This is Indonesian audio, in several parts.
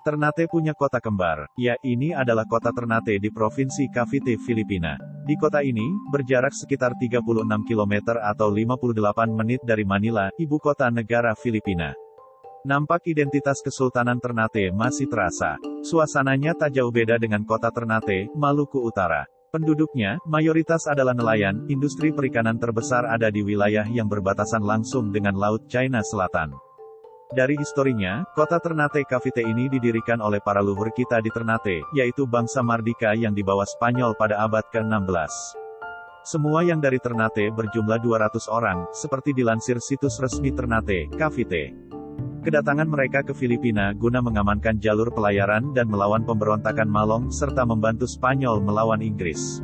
Ternate punya kota kembar. Ya, ini adalah kota Ternate di Provinsi Cavite, Filipina. Di kota ini, berjarak sekitar 36 km atau 58 menit dari Manila, ibu kota negara Filipina. Nampak identitas Kesultanan Ternate masih terasa. Suasananya tak jauh beda dengan kota Ternate, Maluku Utara. Penduduknya, mayoritas adalah nelayan, industri perikanan terbesar ada di wilayah yang berbatasan langsung dengan Laut China Selatan. Dari historinya, kota Ternate Cavite ini didirikan oleh para luhur kita di Ternate, yaitu bangsa Mardika yang dibawa Spanyol pada abad ke-16. Semua yang dari Ternate berjumlah 200 orang, seperti dilansir situs resmi Ternate, Cavite. Kedatangan mereka ke Filipina guna mengamankan jalur pelayaran dan melawan pemberontakan Malong serta membantu Spanyol melawan Inggris.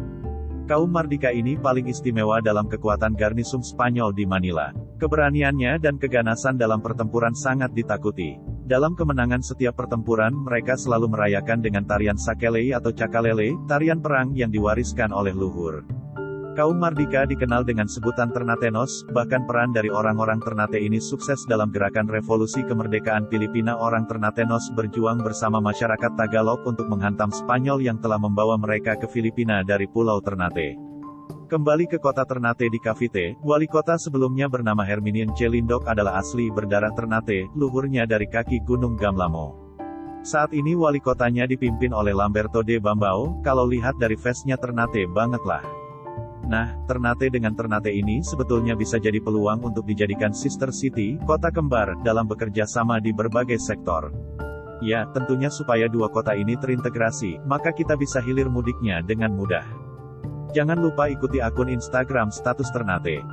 Kaum Mardika ini paling istimewa dalam kekuatan garnisum Spanyol di Manila. Keberaniannya dan keganasan dalam pertempuran sangat ditakuti. Dalam kemenangan setiap pertempuran, mereka selalu merayakan dengan tarian sakele atau cakalele, tarian perang yang diwariskan oleh luhur. Kaum Mardika dikenal dengan sebutan Ternatenos, bahkan peran dari orang-orang Ternate ini sukses dalam gerakan revolusi kemerdekaan Filipina orang Ternatenos berjuang bersama masyarakat Tagalog untuk menghantam Spanyol yang telah membawa mereka ke Filipina dari Pulau Ternate. Kembali ke kota Ternate di Cavite, wali kota sebelumnya bernama Herminian Celindok adalah asli berdarah Ternate, luhurnya dari kaki Gunung Gamlamo. Saat ini wali kotanya dipimpin oleh Lamberto de Bambao, kalau lihat dari face-nya Ternate bangetlah. Nah, Ternate dengan Ternate ini sebetulnya bisa jadi peluang untuk dijadikan sister city, kota kembar, dalam bekerja sama di berbagai sektor. Ya, tentunya supaya dua kota ini terintegrasi, maka kita bisa hilir mudiknya dengan mudah. Jangan lupa ikuti akun Instagram status Ternate.